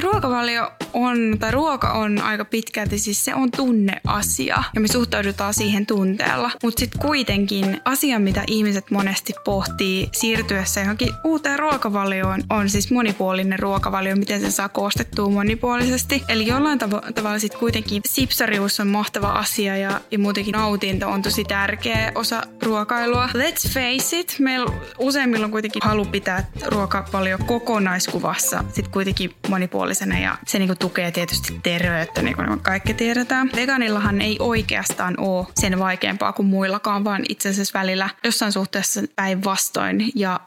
ruokavalio on, tai ruoka on aika pitkälti, siis se on tunneasia ja me suhtaudutaan siihen tunteella. Mutta sitten kuitenkin asia, mitä ihmiset monesti pohtii siirtyessä johonkin uuteen ruokavalioon, on siis monipuolinen ruokavalio, miten se saa koostettua monipuolisesti. Eli jollain tav- tavalla sitten kuitenkin sipsarius on mahtava asia ja, ja muutenkin nautinto on tosi tärkeä osa ruokailua. Let's face it, meillä useimmilla on kuitenkin halu pitää ruokavalio kokonaiskuvassa sitten kuitenkin monipuolisena ja se niinku tukee tietysti terveyttä, niin kuin kaikki tiedetään. Vegaanillahan ei oikeastaan ole sen vaikeampaa kuin muillakaan, vaan itse asiassa välillä jossain suhteessa päinvastoin ja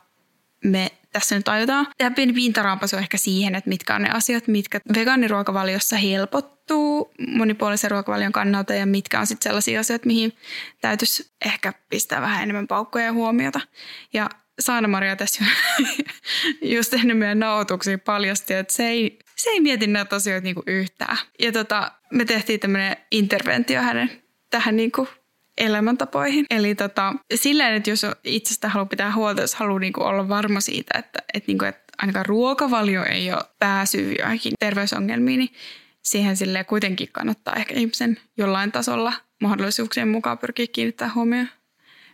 me tässä nyt aiotaan tehdä pieni pintaraapasu ehkä siihen, että mitkä on ne asiat, mitkä vegaaniruokavaliossa helpottuu monipuolisen ruokavalion kannalta ja mitkä on sitten sellaisia asioita, mihin täytyisi ehkä pistää vähän enemmän paukkoja ja huomiota. Ja Saana-Maria tässä just ennen meidän nauhoituksia paljasti, että se ei, se ei mieti näitä asioita niinku yhtään. Ja tota, me tehtiin tämmöinen interventio hänen tähän niinku elämäntapoihin. Eli tota, silleen, että jos itsestä haluaa pitää huolta, jos haluaa niinku olla varma siitä, että, että, niinku, että ainakaan ruokavalio ei ole pääsy johonkin terveysongelmiin, niin siihen sille kuitenkin kannattaa ehkä ihmisen jollain tasolla mahdollisuuksien mukaan pyrkiä kiinnittää huomioon.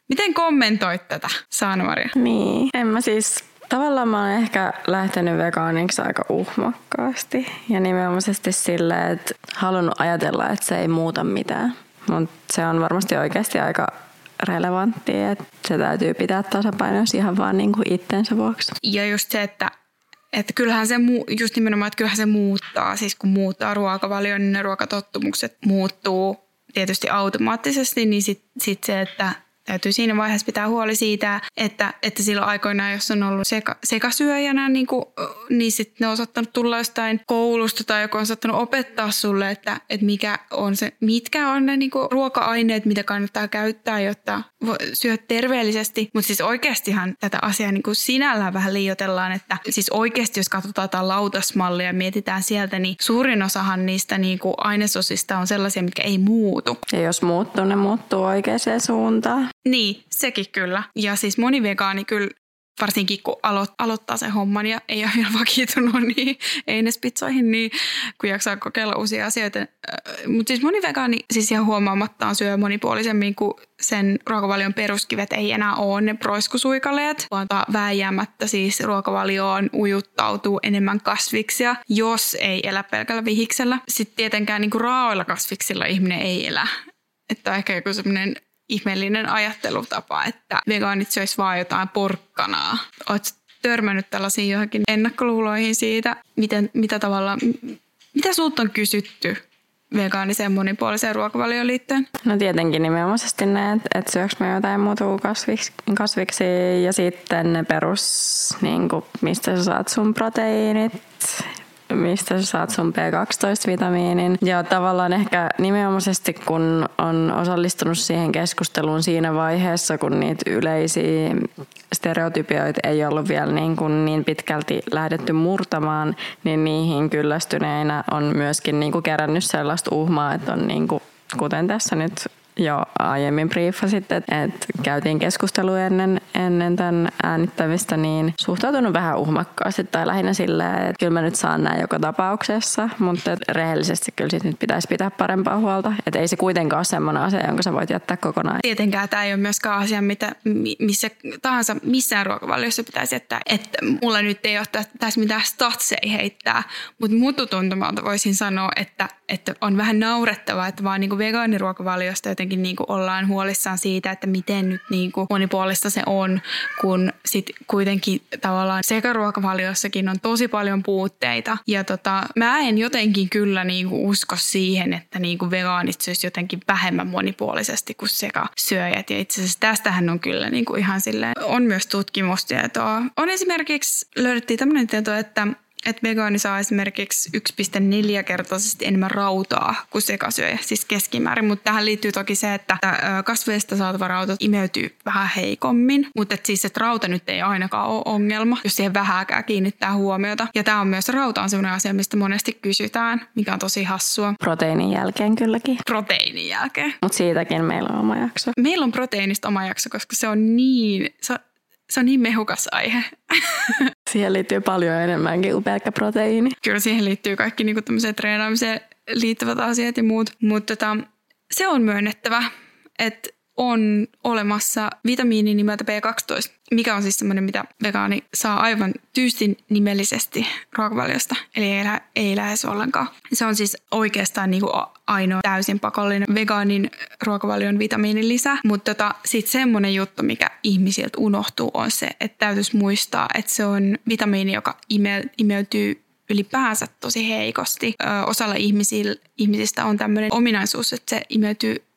Miten kommentoit tätä, Saana-Maria? Niin, en mä siis Tavallaan mä oon ehkä lähtenyt vegaaniksi aika uhmakkaasti ja nimenomaisesti silleen, että halunnut ajatella, että se ei muuta mitään. Mutta se on varmasti oikeasti aika relevantti, että se täytyy pitää tasapainossa ihan vaan niin kuin itsensä vuoksi. Ja just se, että että kyllähän se, just nimenomaan, että kyllähän se muuttaa, siis kun muuttaa ruokavalio, niin ne ruokatottumukset muuttuu tietysti automaattisesti, niin sitten sit se, että täytyy siinä vaiheessa pitää huoli siitä, että, että silloin aikoinaan, jos on ollut seka, sekasyöjänä, niin, kuin, niin sitten ne on saattanut tulla jostain koulusta tai joku on saattanut opettaa sulle, että, että mikä on se, mitkä on ne niin kuin, ruoka-aineet, mitä kannattaa käyttää, jotta syöt terveellisesti. Mutta siis oikeastihan tätä asiaa niin kuin sinällään vähän liioitellaan, että siis oikeasti jos katsotaan tätä lautasmallia ja mietitään sieltä, niin suurin osahan niistä niin kuin ainesosista on sellaisia, mitkä ei muutu. Ja jos muuttuu, ne muuttuu oikeaan suuntaan. Niin, sekin kyllä. Ja siis moni vegaani kyllä varsinkin kun alo- aloittaa sen homman ja ei ole vielä vakiintunut niin einespitsoihin, niin kun jaksaa kokeilla uusia asioita. Mutta siis moni vegaani siis ihan huomaamattaan syö monipuolisemmin, kun sen ruokavalion peruskivet ei enää ole ne proiskusuikaleet, vaan vääjäämättä siis ruokavalioon ujuttautuu enemmän kasviksia, jos ei elä pelkällä vihiksellä. Sitten tietenkään niin kuin raaoilla kasviksilla ihminen ei elä. Että ehkä joku semmoinen ihmeellinen ajattelutapa, että vegaanit söis vaan jotain porkkanaa. Oletko törmännyt tällaisiin johonkin ennakkoluuloihin siitä, miten, mitä tavalla, mitä sulta on kysytty vegaaniseen monipuoliseen ruokavalioon liittyen? No tietenkin nimenomaisesti ne, että et syöks me jotain muuta kuin kasviksi, kasviksi ja sitten ne perus, niin kuin, mistä sä saat sun proteiinit mistä sä saat sun B12-vitamiinin. Ja tavallaan ehkä nimenomaisesti kun on osallistunut siihen keskusteluun siinä vaiheessa, kun niitä yleisiä stereotypioita ei ollut vielä niin, kuin niin pitkälti lähdetty murtamaan, niin niihin kyllästyneinä on myöskin niin kuin kerännyt sellaista uhmaa, että on niin kuin, kuten tässä nyt jo aiemmin briefasit, että, että käytiin keskustelu ennen, ennen tämän äänittämistä, niin suhtautunut vähän uhmakkaasti tai lähinnä silleen, että kyllä mä nyt saan näin joka tapauksessa, mutta rehellisesti kyllä sit nyt pitäisi pitää parempaa huolta. Että ei se kuitenkaan ole semmoinen asia, jonka sä voit jättää kokonaan. Tietenkään tämä ei ole myöskään asia, mitä missä tahansa missään ruokavaliossa pitäisi jättää. Että mulla nyt ei ole tässä mitään statseja heittää, mutta mututuntumalta voisin sanoa, että, että on vähän naurettavaa, että vaan niin vegaaniruokavaliosta jotenkin niin kuin ollaan huolissaan siitä, että miten nyt niin kuin monipuolista se on, kun sit kuitenkin tavallaan sekaruokavaliossakin on tosi paljon puutteita. Ja tota, mä en jotenkin kyllä niin kuin usko siihen, että niin kuin vegaanit syöisi jotenkin vähemmän monipuolisesti kuin sekasyöjät. Ja itse asiassa tästähän on kyllä niin kuin ihan silleen, on myös tutkimustietoa. On esimerkiksi, löydettiin tämmöinen tieto, että että vegaani saa esimerkiksi 1,4-kertaisesti enemmän rautaa kuin sekasyöjä, siis keskimäärin. Mutta tähän liittyy toki se, että kasveista saatava rauta imeytyy vähän heikommin. Mutta et siis, että rauta nyt ei ainakaan ole ongelma, jos siihen vähääkään kiinnittää huomiota. Ja tämä on myös rauta on sellainen asia, mistä monesti kysytään, mikä on tosi hassua. Proteiinin jälkeen kylläkin. Proteiinin jälkeen. Mutta siitäkin meillä on oma jakso. Meillä on proteiinista oma jakso, koska se on niin, se, se on niin mehukas aihe. Siihen liittyy paljon enemmänkin kuin pelkkä proteiini. Kyllä siihen liittyy kaikki niin tämmöiseen treenaamiseen liittyvät asiat ja muut. Mutta tota, se on myönnettävä, että on olemassa vitamiini nimeltä B12, mikä on siis semmoinen, mitä vegaani saa aivan tyystin nimellisesti ruokavaliosta, eli ei, lä- ei lähes ollenkaan. Se on siis oikeastaan niinku ainoa täysin pakollinen vegaanin ruokavalion vitamiinilisä, mutta tota, sitten semmoinen juttu, mikä ihmisiltä unohtuu, on se, että täytyisi muistaa, että se on vitamiini, joka ime- imeytyy ylipäänsä tosi heikosti. Ö, osalla ihmisistä on tämmöinen ominaisuus, että se imeytyy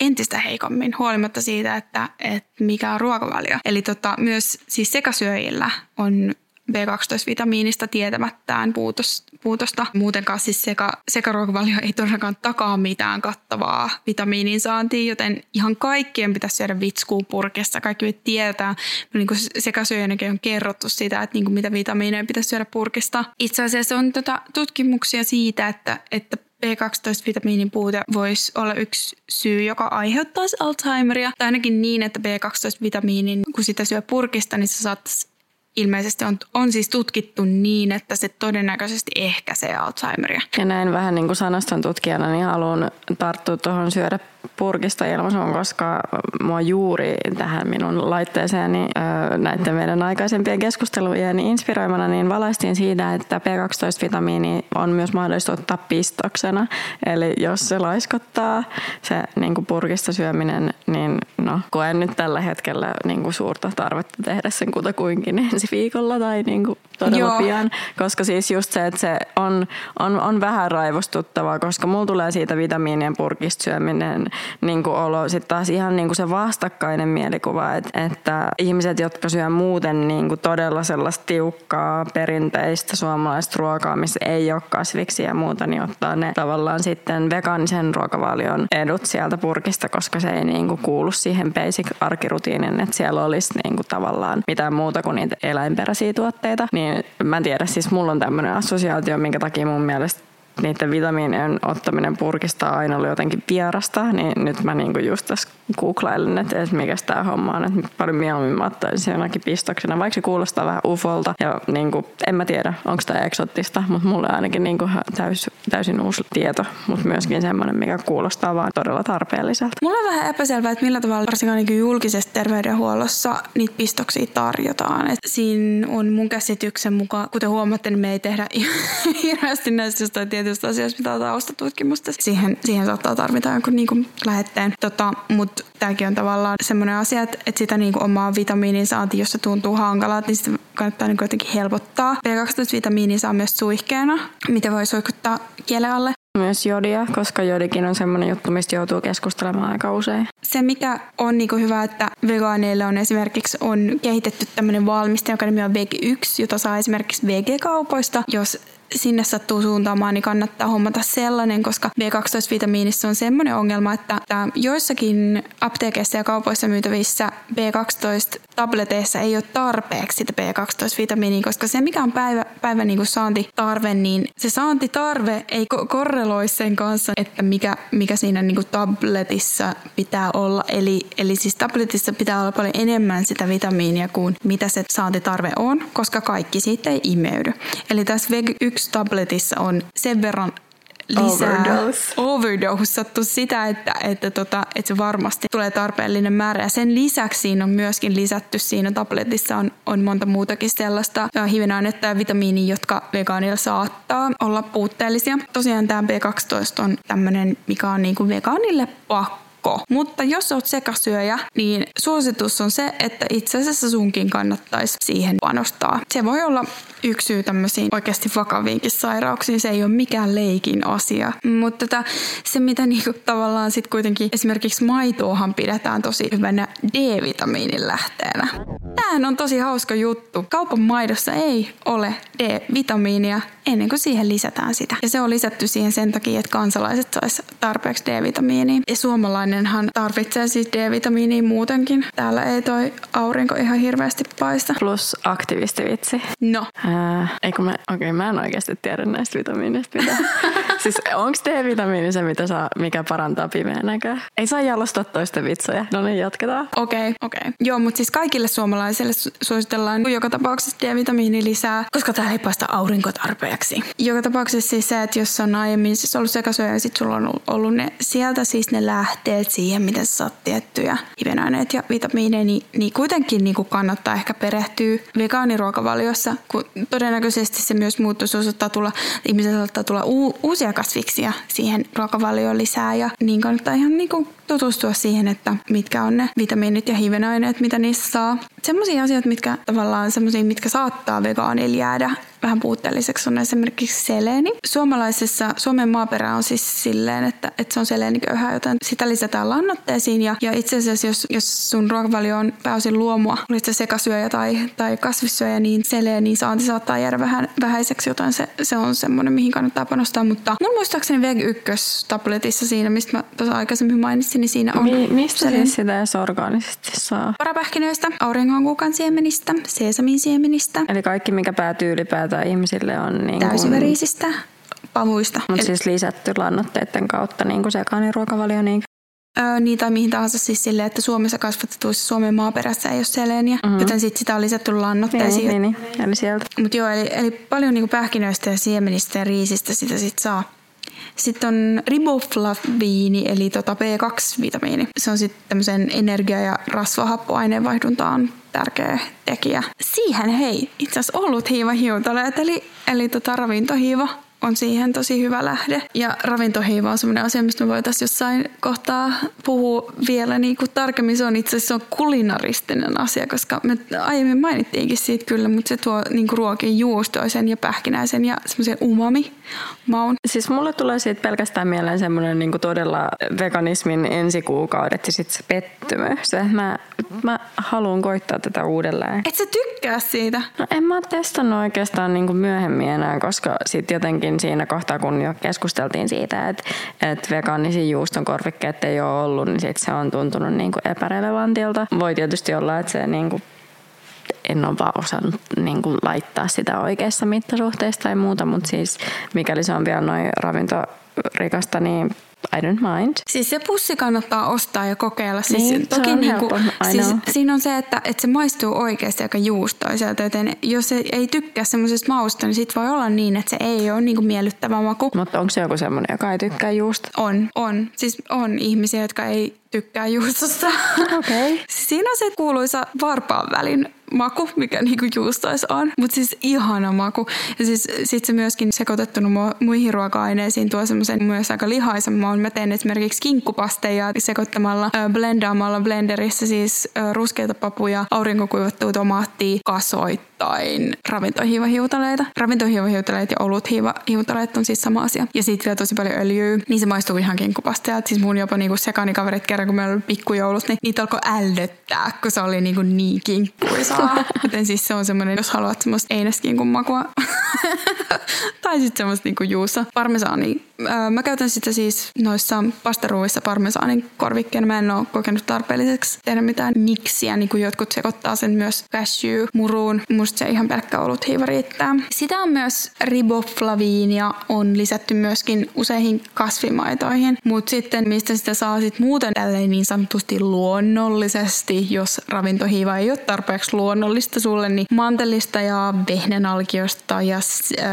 entistä heikommin, huolimatta siitä, että, että mikä on ruokavalio. Eli tota, myös siis sekasyöjillä on B12-vitamiinista tietämättään puutos, puutosta. Muutenkaan siis seka, sekaruokavalio ei todellakaan takaa mitään kattavaa vitamiinin saantia, joten ihan kaikkien pitäisi syödä vitskuu purkissa. Kaikki me tietää, niin kuin sekasyöjänäkin on kerrottu sitä, että niin kuin mitä vitamiineja pitäisi syödä purkista. Itse asiassa on tota tutkimuksia siitä, että, että B12-vitamiinin puute voisi olla yksi syy, joka aiheuttaisi Alzheimeria. Tai ainakin niin, että B12-vitamiinin, kun sitä syö purkista, niin se saattaisi ilmeisesti on, on siis tutkittu niin, että se todennäköisesti ehkäisee Alzheimeria. Ja näin vähän niin kuin sanaston tutkijana, niin haluan tarttua tuohon syödä purkista ilmaisuun, koska mua juuri tähän minun laitteeseeni näiden meidän aikaisempien keskustelujen inspiroimana niin valaistiin siitä, että B12-vitamiini on myös mahdollista ottaa pistoksena. Eli jos se laiskottaa se niin kuin purkista syöminen, niin no, koen nyt tällä hetkellä niin kuin suurta tarvetta tehdä sen kutakuinkin ensi viikolla tai niin kuin todella Joo. pian. Koska siis just se, että se on, on, on vähän raivostuttavaa, koska mulla tulee siitä vitamiinien purkista syöminen niin kuin olo. Sitten taas ihan niin kuin se vastakkainen mielikuva, että, että ihmiset, jotka syö muuten niin kuin todella sellaista tiukkaa perinteistä suomalaista ruokaa, missä ei ole kasviksi ja muuta, niin ottaa ne tavallaan sitten vegaanisen ruokavalion edut sieltä purkista, koska se ei niin kuin kuulu siihen basic arkirutiinin, että siellä olisi niin kuin tavallaan mitään muuta kuin niitä eläinperäisiä tuotteita. Niin mä en tiedä, siis mulla on tämmöinen assosiaatio, minkä takia mun mielestä niiden vitamiinien ottaminen purkista on aina ollut jotenkin vierasta, niin nyt mä niinku just tässä googlailen, että, mikä tämä homma on, että paljon mieluummin mä ottaisin jonakin pistoksena, vaikka se kuulostaa vähän ufolta ja niinku, en mä tiedä, onko tämä eksottista, mutta mulle ainakin niinku täys, täysin uusi tieto, mutta myöskin semmoinen, mikä kuulostaa vaan todella tarpeelliselta. Mulla on vähän epäselvää, että millä tavalla varsinkaan niin julkisessa terveydenhuollossa niitä pistoksia tarjotaan. Et siinä on mun käsityksen mukaan, kuten huomaatte, niin me ei tehdä hirveästi näistä jostain asioista, mitä taustatutkimusta. Siihen, siihen saattaa tarvita jonkun niin kuin lähetteen. Tota, Mutta tämäkin on tavallaan semmoinen asia, että, että sitä niin kuin omaa vitamiinin saanti, jos se tuntuu hankalaa, niin sitä kannattaa niin jotenkin helpottaa. B12-vitamiini saa myös suihkeena, mitä voi suihkuttaa kielen alle. Myös jodia, koska jodikin on semmoinen juttu, mistä joutuu keskustelemaan aika usein. Se, mikä on niinku hyvä, että vegaaneille on esimerkiksi on kehitetty tämmöinen valmiste, joka nimi on VG1, jota saa esimerkiksi VG-kaupoista, jos sinne sattuu suuntaamaan, niin kannattaa hommata sellainen, koska B12-vitamiinissa on semmoinen ongelma, että joissakin apteekeissa ja kaupoissa myytävissä B12-tableteissa ei ole tarpeeksi sitä B12-vitamiinia, koska se mikä on päivä, päivä niin kuin saantitarve, niin se saantitarve ei ko- korreloi sen kanssa, että mikä, mikä siinä niin kuin tabletissa pitää olla. Eli, eli siis tabletissa pitää olla paljon enemmän sitä vitamiinia kuin mitä se saantitarve on, koska kaikki siitä ei imeydy. Eli tässä VEG1 yksi tabletissa on sen verran lisää overdose, overdosattu sitä, että, että, tota, että se varmasti tulee tarpeellinen määrä. Ja sen lisäksi siinä on myöskin lisätty siinä tabletissa on, on monta muutakin sellaista hivenainetta ja vitamiinia, jotka vegaanilla saattaa olla puutteellisia. Tosiaan tämä B12 on tämmöinen, mikä on niinku vegaanille pakko pakko. Mutta jos oot sekasyöjä, niin suositus on se, että itse asiassa sunkin kannattaisi siihen panostaa. Se voi olla yksi syy tämmöisiin oikeasti vakaviinkin sairauksiin. Se ei ole mikään leikin asia. Mutta tota, se, mitä niinku tavallaan sitten kuitenkin esimerkiksi maitoahan pidetään tosi hyvänä D-vitamiinin lähteenä. Tämähän on tosi hauska juttu. Kaupan maidossa ei ole D-vitamiinia ennen kuin siihen lisätään sitä. Ja se on lisätty siihen sen takia, että kansalaiset sais tarpeeksi D-vitamiinia. Ja suomalainenhan tarvitsee siis D-vitamiinia muutenkin. Täällä ei toi aurinko ihan hirveästi paista. Plus aktivistivitsi. No. Eikö mä, okei, okay, mä en oikeasti tiedä näistä vitamiineista mitä. siis onko D-vitamiini se, mitä saa, mikä parantaa pimeän näköä? Ei saa jalostaa toisten vitsejä. No niin, jatketaan. Okei, okay, okei. Okay. Joo, mutta siis kaikille suomalaisille suositellaan joka tapauksessa D-vitamiini lisää, koska täällä ei päästä aurinko tarpeeksi. Joka tapauksessa siis se, että jos on aiemmin siis ollut sekasyöjä ja sitten sulla on ollut ne, sieltä siis ne lähteet siihen, miten sä saat tiettyjä hivenaineet ja vitamiineja, niin, niin kuitenkin niin kuin kannattaa ehkä perehtyä vegaaniruokavaliossa, kun todennäköisesti se myös muuttuu, saattaa tulla, ihmisellä saattaa tulla u, uusia kasviksia siihen ruokavalioon lisää ja niin kannattaa ihan niin kuin tutustua siihen, että mitkä on ne vitamiinit ja hivenaineet, mitä niissä saa. Sellaisia asioita, mitkä tavallaan semmoisia, mitkä saattaa vegaanilla jäädä vähän puutteelliseksi on esimerkiksi seleeni. Suomalaisessa, Suomen maaperä on siis silleen, että, että se on seleeniköyhä, joten sitä lisätään lannoitteisiin. Ja, ja itse asiassa, jos, jos sun ruokavalio on pääosin luomua, oli se sekasyöjä tai, tai kasvissyöjä, niin seleeni saanti saattaa jäädä vähän vähäiseksi, joten se, se on semmoinen, mihin kannattaa panostaa. Mutta mun muistaakseni Veg 1 tabletissa siinä, mistä mä tuossa aikaisemmin mainitsin, niin siinä on... Mi- mistä seleen. siis sitä edes orgaanisesti saa? Parapähkinöistä, auringonkukan siemenistä, seesamin siemenistä. Eli kaikki, mikä päätyy ylipäätään ihmisille on niin Täysiverisistä pavuista. Mutta siis lisätty lannoitteiden kautta niin kuin sekaaniruokavalio. Niin Öö, niin tai mihin tahansa siis silleen, että Suomessa kasvatetuissa Suomen maaperässä ei ole seleniä, mm-hmm. joten sit sitä on lisätty lannoitteisiin. Niin, niin, niin. Eli sieltä. Mut joo, eli, eli paljon niinku pähkinöistä ja siemenistä ja riisistä sitä sit saa. Sitten on riboflaviini, eli tota B2-vitamiini. Se on sitten tämmöisen energia- ja rasvahappoaineenvaihduntaan tärkeä tekijä. Siihen hei, itse asiassa ollut hiiva hiutaleet, eli, eli tota ravintohiiva on siihen tosi hyvä lähde. Ja ravintohiiva on semmoinen asia, mistä me voitaisiin jossain kohtaa puhua vielä niin kuin tarkemmin. Se on itse asiassa on kulinaristinen asia, koska me aiemmin mainittiinkin siitä kyllä, mutta se tuo niin kuin ruokin juustoisen ja pähkinäisen ja semmoisen umami maun. Siis mulle tulee siitä pelkästään mieleen semmoinen niin kuin todella veganismin ensikuukaudet ja sitten se pettymys. Mä, mä haluan koittaa tätä uudelleen. Et sä tykkää siitä? No en mä testannut oikeastaan niin kuin myöhemmin enää, koska sitten jotenkin puhuttiin siinä kohtaa, kun jo keskusteltiin siitä, että, että vegaanisia juuston korvikkeet ei ole ollut, niin sit se on tuntunut niin kuin epärelevantilta. Voi tietysti olla, että se niin kuin en ole vaan osannut niin kuin laittaa sitä oikeassa mittasuhteessa tai muuta, mutta siis mikäli se on vielä noin ravintorikasta, niin I don't mind. Siis se pussi kannattaa ostaa ja kokeilla. Siis niin, toki niin kuin, siis siinä on se, että, että se maistuu oikeasti aika juustoiselta, joten jos ei, ei tykkää semmoisesta mausta, niin sit voi olla niin, että se ei ole niin kuin miellyttävä maku. Mutta onko se joku semmoinen, joka ei tykkää juusta? On, on. Siis on ihmisiä, jotka ei tykkää juustosta. Okay. Siinä on se kuuluisa varpaan välin maku, mikä niinku juustoissa on. Mutta siis ihana maku. Ja siis sit se myöskin sekoitettuna muihin ruoka-aineisiin tuo semmoisen myös aika lihaisen maun. Mä teen esimerkiksi kinkkupasteja sekoittamalla, äh, blendaamalla blenderissa siis äh, ruskeita papuja, aurinkokuivattua tomaattia, kasoittain ravintohiivahiutaleita. Ravintohiivahiutaleet ja oluthiivahiutaleet on siis sama asia. Ja sitten vielä tosi paljon öljyä, niin se maistuu ihan kinkkupasteelta. Siis mun jopa niinku sekaanikaverit kerran, kun meillä oli pikkujoulut, niin niitä alkoi ällöttää, kun se oli niinku niin kinkkuisaa. Joten siis se on semmoinen, jos haluat semmoista eineskinkun makua. tai sitten semmoista niinku juussa. Parmesaani. Mä käytän sitä siis noissa pastaruuissa parmesaanin korvikkeena. Mä en ole kokenut tarpeelliseksi tehdä mitään miksiä, niin kuin jotkut sekoittaa sen myös cashew muruun. Musta se ihan pelkkä ollut hiiva riittää. Sitä on myös riboflaviinia on lisätty myöskin useihin kasvimaitoihin. Mutta sitten mistä sitä saa sit muuten tälleen niin sanotusti luonnollisesti, jos ravintohiiva ei ole tarpeeksi luonnollista sulle, niin mantelista ja vehnänalkiosta ja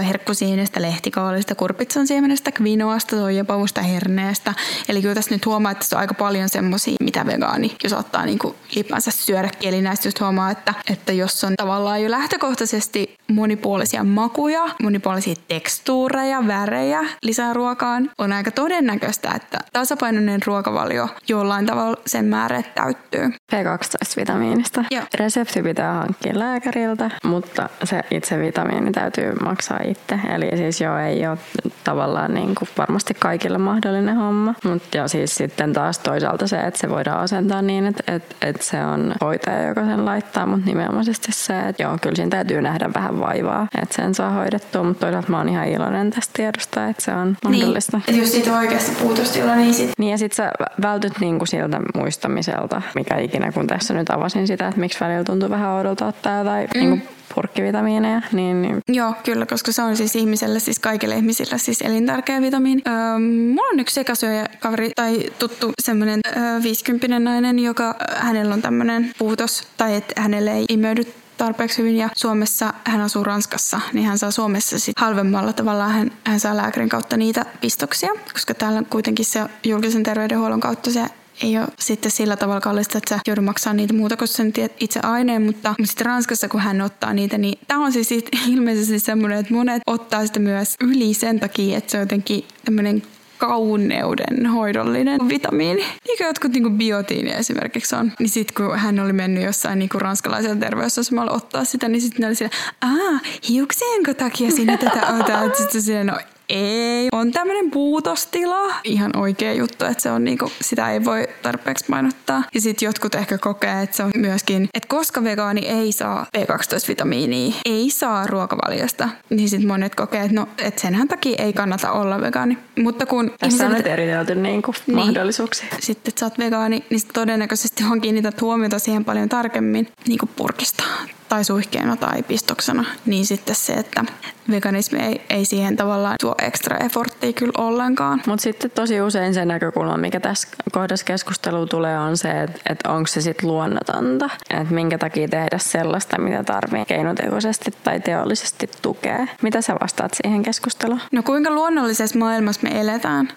herkkusienestä, lehtikaalista, kurpitsan siemenestä, kvinoasta, soijapavusta, herneestä. Eli kyllä tässä nyt huomaa, että on aika paljon semmoisia, mitä vegaani, jos ottaa niin kuin ylipäänsä syödä näistä just huomaa, että, että jos on tavallaan jo lähtökohtaisesti monipuolisia makuja, monipuolisia tekstuureja, värejä lisää ruokaan, on aika todennäköistä, että tasapainoinen ruokavalio jollain tavalla sen määrä täyttyy. B12-vitamiinista. Joo. Resepti pitää hankkia lääkäriltä, mutta se itse vitamiini täytyy maksaa itse. Eli siis joo, ei ole tavallaan niin kuin varmasti kaikille mahdollinen homma. Mutta ja siis sitten taas toisaalta se, että se voidaan asentaa niin, että, että, että se on hoitaja, joka sen laittaa, mutta nimenomaisesti se, että joo, kyllä siinä täytyy nähdä vähän vaivaa, että sen saa hoidettua, mutta toisaalta mä oon ihan iloinen tästä tiedosta, että se on mahdollista. Niin, että jos siitä on oikeasti puutostila, niin sit... Niin ja sit sä vältyt niin niin kuin siltä muistamiselta, mikä ikinä kun tässä nyt avasin sitä, että miksi välillä tuntuu vähän oudolta ottaa jotain mm. niin purkkivitamiineja. Niin, niin. Joo, kyllä, koska se on siis ihmiselle, siis kaikille ihmisille siis elintärkeä vitamiini. Öö, mulla on yksi sekasyöjä kaveri tai tuttu semmoinen öö, 50 nainen, joka hänellä on tämmöinen puutos tai että hänelle ei imeydy tarpeeksi hyvin ja Suomessa, hän asuu Ranskassa, niin hän saa Suomessa sit halvemmalla tavallaan, hän, hän saa lääkärin kautta niitä pistoksia, koska täällä kuitenkin se julkisen terveydenhuollon kautta se ei ole sitten sillä tavalla kallista, että sä joudut maksaa niitä muuta kuin sen itse aineen, mutta, sitten Ranskassa kun hän ottaa niitä, niin tämä on siis ilmeisesti semmoinen, että monet ottaa sitä myös yli sen takia, että se on jotenkin tämmöinen kauneuden hoidollinen vitamiini. Niin kuin jotkut niin biotiini esimerkiksi on. Niin sitten kun hän oli mennyt jossain niin ranskalaisella terveysasemalla ottaa sitä, niin sitten ne oli siellä, aah, hiuksienko takia sinä tätä otat? Sitten siellä, no ei. On tämmöinen puutostila. Ihan oikea juttu, että se on niinku, sitä ei voi tarpeeksi painottaa. Ja sitten jotkut ehkä kokee, että se on myöskin, että koska vegaani ei saa B12-vitamiinia, ei saa ruokavaliosta, niin sitten monet kokee, että no, et senhän takia ei kannata olla vegaani. Mutta kun Tässä on nyt eritelty niinku niin, mahdollisuuksia. Sitten, että sä oot vegaani, niin todennäköisesti on kiinnität huomiota siihen paljon tarkemmin niin kuin purkista tai suihkeena tai pistoksena, niin sitten se, että veganismi ei, ei siihen tavallaan tuo ekstra efforttia kyllä ollenkaan. Mutta sitten tosi usein se näkökulma, mikä tässä kohdassa keskustelu tulee, on se, että, että onko se sitten luonnotonta. Että minkä takia tehdä sellaista, mitä tarvii keinotekoisesti tai teollisesti tukea. Mitä sä vastaat siihen keskusteluun? No kuinka luonnollisessa maailmassa me eletään?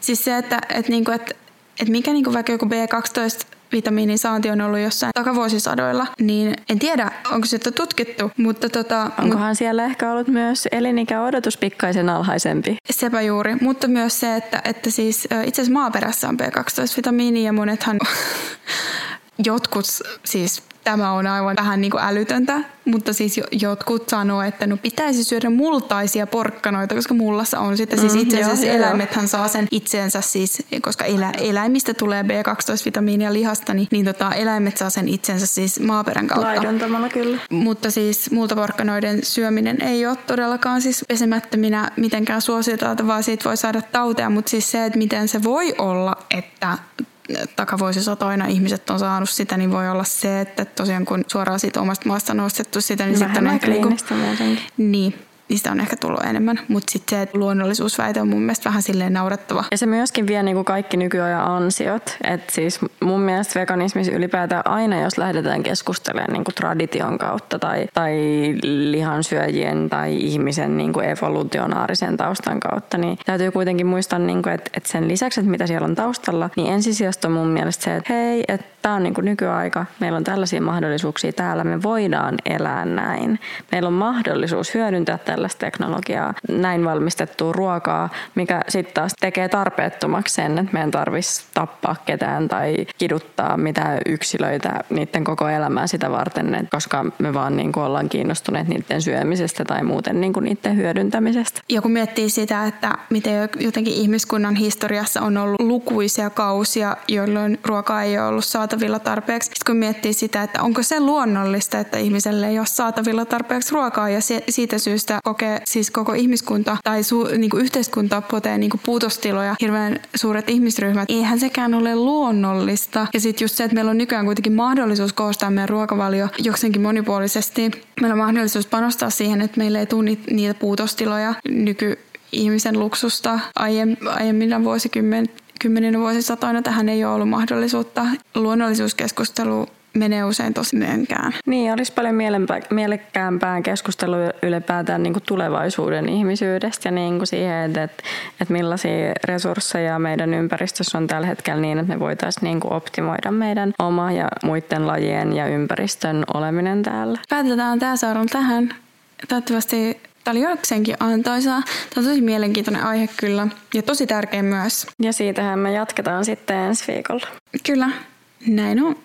Siis se, että, että, niinku, että, että mikä niinku vaikka joku B12 vitamiinin saanti on ollut jossain takavuosisadoilla, niin en tiedä, onko se tutkittu, mutta tota... Onkohan mut, siellä ehkä ollut myös elinikäodotus pikkaisen alhaisempi? Sepä juuri, mutta myös se, että, että siis itse asiassa maaperässä on B12-vitamiini ja monethan jotkut siis tämä on aivan vähän niin kuin älytöntä, mutta siis jotkut sanoo, että no pitäisi syödä multaisia porkkanoita, koska mullassa on sitten siis mm, itse asiassa mm, eläimethän saa sen itseensä siis, koska elä, eläimistä tulee B12-vitamiinia lihasta, niin, niin tota, eläimet saa sen itsensä siis maaperän kautta. Laiduntamalla kyllä. Mutta siis multaporkkanoiden syöminen ei ole todellakaan siis pesemättöminä mitenkään suositeltavaa, vaan siitä voi saada tauteja, mutta siis se, että miten se voi olla, että takavuosisatoina ihmiset on saanut sitä, niin voi olla se, että tosiaan kun suoraan siitä omasta maasta nostettu sitä, niin sitten on ehkä... Niinku, niin, niistä on ehkä tullut enemmän. Mutta sitten se, luonnollisuusväite on mun mielestä vähän silleen naurettava. Ja se myöskin vie niinku kaikki nykyajan ansiot. että siis mun mielestä veganismissa ylipäätään aina, jos lähdetään keskustelemaan niinku tradition kautta tai, tai lihansyöjien tai ihmisen niinku evolutionaarisen taustan kautta, niin täytyy kuitenkin muistaa, niinku, että, että sen lisäksi, että mitä siellä on taustalla, niin ensisijaisesti on mun mielestä se, että hei, että tämä on niinku nykyaika, meillä on tällaisia mahdollisuuksia täällä, me voidaan elää näin. Meillä on mahdollisuus hyödyntää tällaista teknologiaa, näin valmistettua ruokaa, mikä sitten taas tekee tarpeettomaksi sen, että meidän tarvitsisi tappaa ketään tai kiduttaa mitä yksilöitä niiden koko elämää sitä varten, koska me vaan niin kuin ollaan kiinnostuneet niiden syömisestä tai muuten niin kuin niiden hyödyntämisestä. Ja kun miettii sitä, että miten jotenkin ihmiskunnan historiassa on ollut lukuisia kausia, jolloin ruokaa ei ole ollut saatavilla tarpeeksi. Sitten kun miettii sitä, että onko se luonnollista, että ihmiselle ei ole saatavilla tarpeeksi ruokaa ja siitä syystä kokee siis koko ihmiskunta tai su, niin kuin yhteiskunta potee niin kuin puutostiloja, hirveän suuret ihmisryhmät. Eihän sekään ole luonnollista. Ja sitten just se, että meillä on nykyään kuitenkin mahdollisuus koostaa meidän ruokavalio jokseenkin monipuolisesti. Meillä on mahdollisuus panostaa siihen, että meillä ei tule niitä puutostiloja nyky ihmisen luksusta aiemmina vuosikymmen, kymmeninä vuosisatoina tähän ei ole ollut mahdollisuutta. Luonnollisuuskeskustelu menee usein tosi myönkään. Niin, olisi paljon mielekkäämpää keskustelua ylipäätään niin kuin tulevaisuuden ihmisyydestä ja niin kuin siihen, että, että, millaisia resursseja meidän ympäristössä on tällä hetkellä niin, että me voitaisiin niin kuin optimoida meidän oma ja muiden lajien ja ympäristön oleminen täällä. Päätetään tämä saarun tähän. Toivottavasti Tämä oli jokseenkin antoisaa. Tämä on tosi mielenkiintoinen aihe kyllä ja tosi tärkeä myös. Ja siitähän me jatketaan sitten ensi viikolla. Kyllä, näin on.